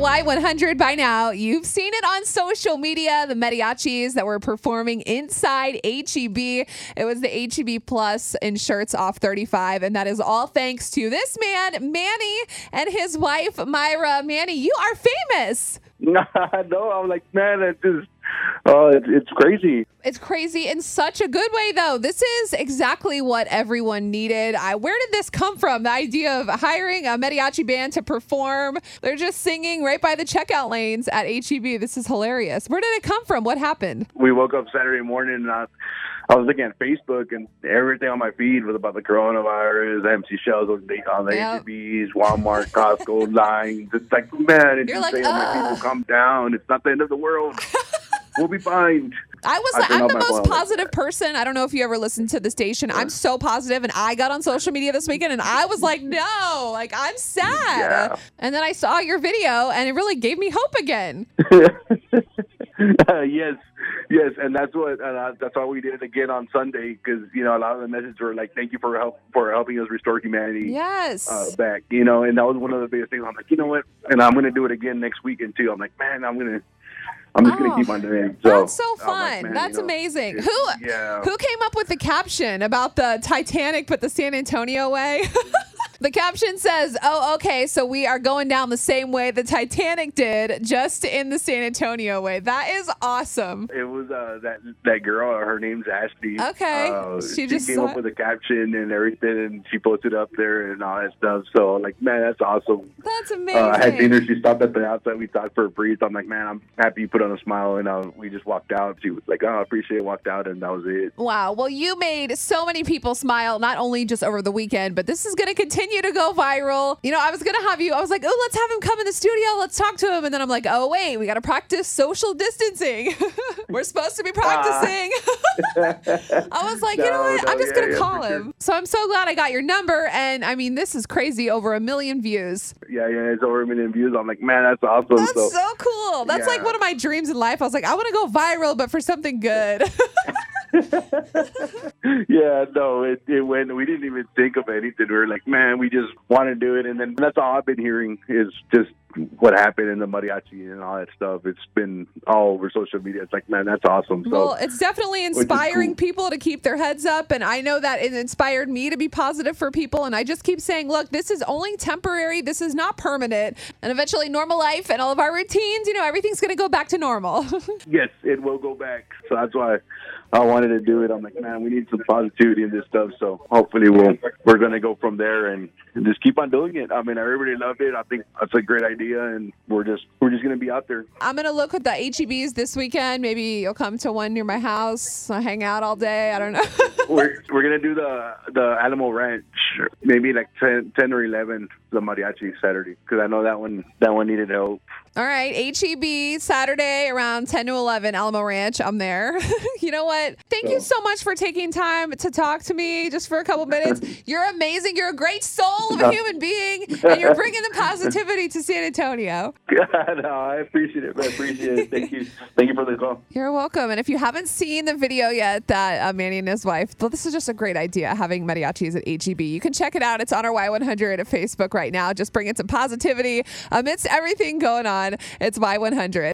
Y100 by now. You've seen it on social media, the mariachis that were performing inside HEB. It was the HEB Plus in Schertz off 35, and that is all thanks to this man, Manny, and his wife, Myra. Manny, you are famous. no, I'm like, man, it just, Uh, oh, it, it's crazy. It's crazy in such a good way, though. This is exactly what everyone needed. I, where did this come from? The idea of hiring a mariachi band to perform. They're just singing right by the checkout lanes at HEB. This is hilarious. Where did it come from? What happened? We woke up Saturday morning and I, I was looking at Facebook and everything on my feed was about the coronavirus, empty shelves on the, on the Yep. Walmart, Costco lines. It's like, man, it's You're just like, saying, oh, my "Ugh." people, calm down. It's not the end of the world. we'll be fine. I was I like, I'm the most positive person. I don't know if you ever listened to the station. I'm so positive, and I got on social media this weekend, and I was like, no, like I'm sad. Yeah. And then I saw your video, and it really gave me hope again. yes, yes, and that's what and uh, that's why we did it again on Sunday because you know a lot of the messages were like, "Thank you for help for helping us restore humanity." Yes. uh, back, you know, and that was one of the biggest things. I'm like, you know what, and I'm gonna do it again next weekend too. I'm like, man, I'm gonna, I'm just Oh, gonna keep on doing it. So That's so oh, like, fun. man, That's you know, amazing. Who Yeah. who came up with the caption about the Titanic but the San Antonio way? the caption says, "Oh, okay, so we are going down the same way the Titanic did, just in the San Antonio way." That is awesome. It was uh, that that girl. Her name's Ashley. Okay. Uh, She she just came up it. with a caption and everything, and she posted up there and all that stuff. So like, man, that's awesome. That's amazing. Uh, I had dinner. She stopped at the outside. We talked for a breeze. I'm like, man, I'm happy you put on a smile. And uh, we just walked out. She was like, oh, I appreciate it. Walked out, and that was it. Wow. Well, you made so many people smile, not only just over the weekend, but this is going to continue to go viral. You know, I was going to have you, I was like, oh, let's have him come in the studio. Let's talk to him. And then I'm like, oh, wait, we got to practice social distancing. We're supposed to be ah. practicing. I was like, you know what? no, I'm just yeah, going to yeah, call for sure. him. So I'm so glad I got your number. And I mean, this is crazy over a million views. Yeah, yeah, it's over a million views. I'm like, man, that's awesome. That's so, so cool. That's like one of my dreams in life. I was like, I want to go viral, but for something good. yeah, no, it, it went. We didn't even think of anything. We were like, man, we just want to do it, and then that's all I've been hearing is just what happened in the mariachi and all that stuff. It's been all over social media. It's like, man, that's awesome. So Well, it's definitely inspiring cool. people to keep their heads up. And I know that it inspired me to be positive for people. And I just keep saying, look, this is only temporary. This is not permanent. And eventually, normal life and all of our routines, you know, everything's going to go back to normal. yes, it will go back. So that's why I wanted to do it. I'm like, man, we need some positivity in this stuff. So hopefully we'll we're gonna go from there and, and just keep on doing it. I mean, everybody loved it. I think that's a great idea, and we're just we're just gonna be out there. I'm going to look at the HEBs this weekend. Maybe you'll come to one near my house, I'll hang out all day. I don't know. we're we're gonna do the the Alamo Ranch maybe like 10, 10 or eleven the mariachi Saturday because I know that one that one needed help. All right, HEB Saturday around 10 to 11, Alamo Ranch. I'm there. you know what? Thank you so much for taking time to talk to me just for a couple minutes. You're amazing. You're a great soul of a human being, and you're bringing the positivity to San Antonio. no, I appreciate it. I appreciate it. Thank you. Thank you for the call. You're welcome. And if you haven't seen the video yet that uh, Manny and his wife, well, this is just a great idea having mariachis at HEB. You can check it out. It's on our Y100 at Facebook right now. Just bring bringing some positivity amidst everything going on. It's Y100.